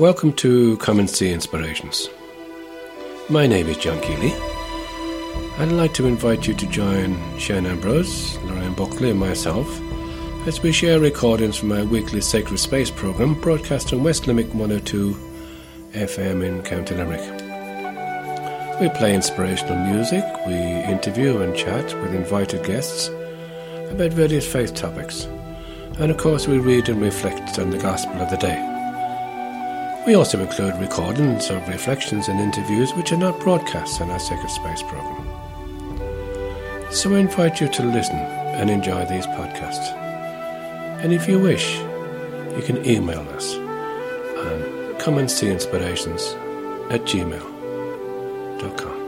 Welcome to Come and See Inspirations. My name is John Keeley. I'd like to invite you to join Shane Ambrose, Lorraine Buckley, and myself as we share recordings from our weekly Sacred Space program broadcast on West Limerick 102 FM in County Limerick. We play inspirational music, we interview and chat with invited guests about various faith topics, and of course, we read and reflect on the Gospel of the day. We also include recordings of reflections and interviews which are not broadcast on our Sacred Space program. So I invite you to listen and enjoy these podcasts. And if you wish, you can email us on come and see inspirations at gmail.com.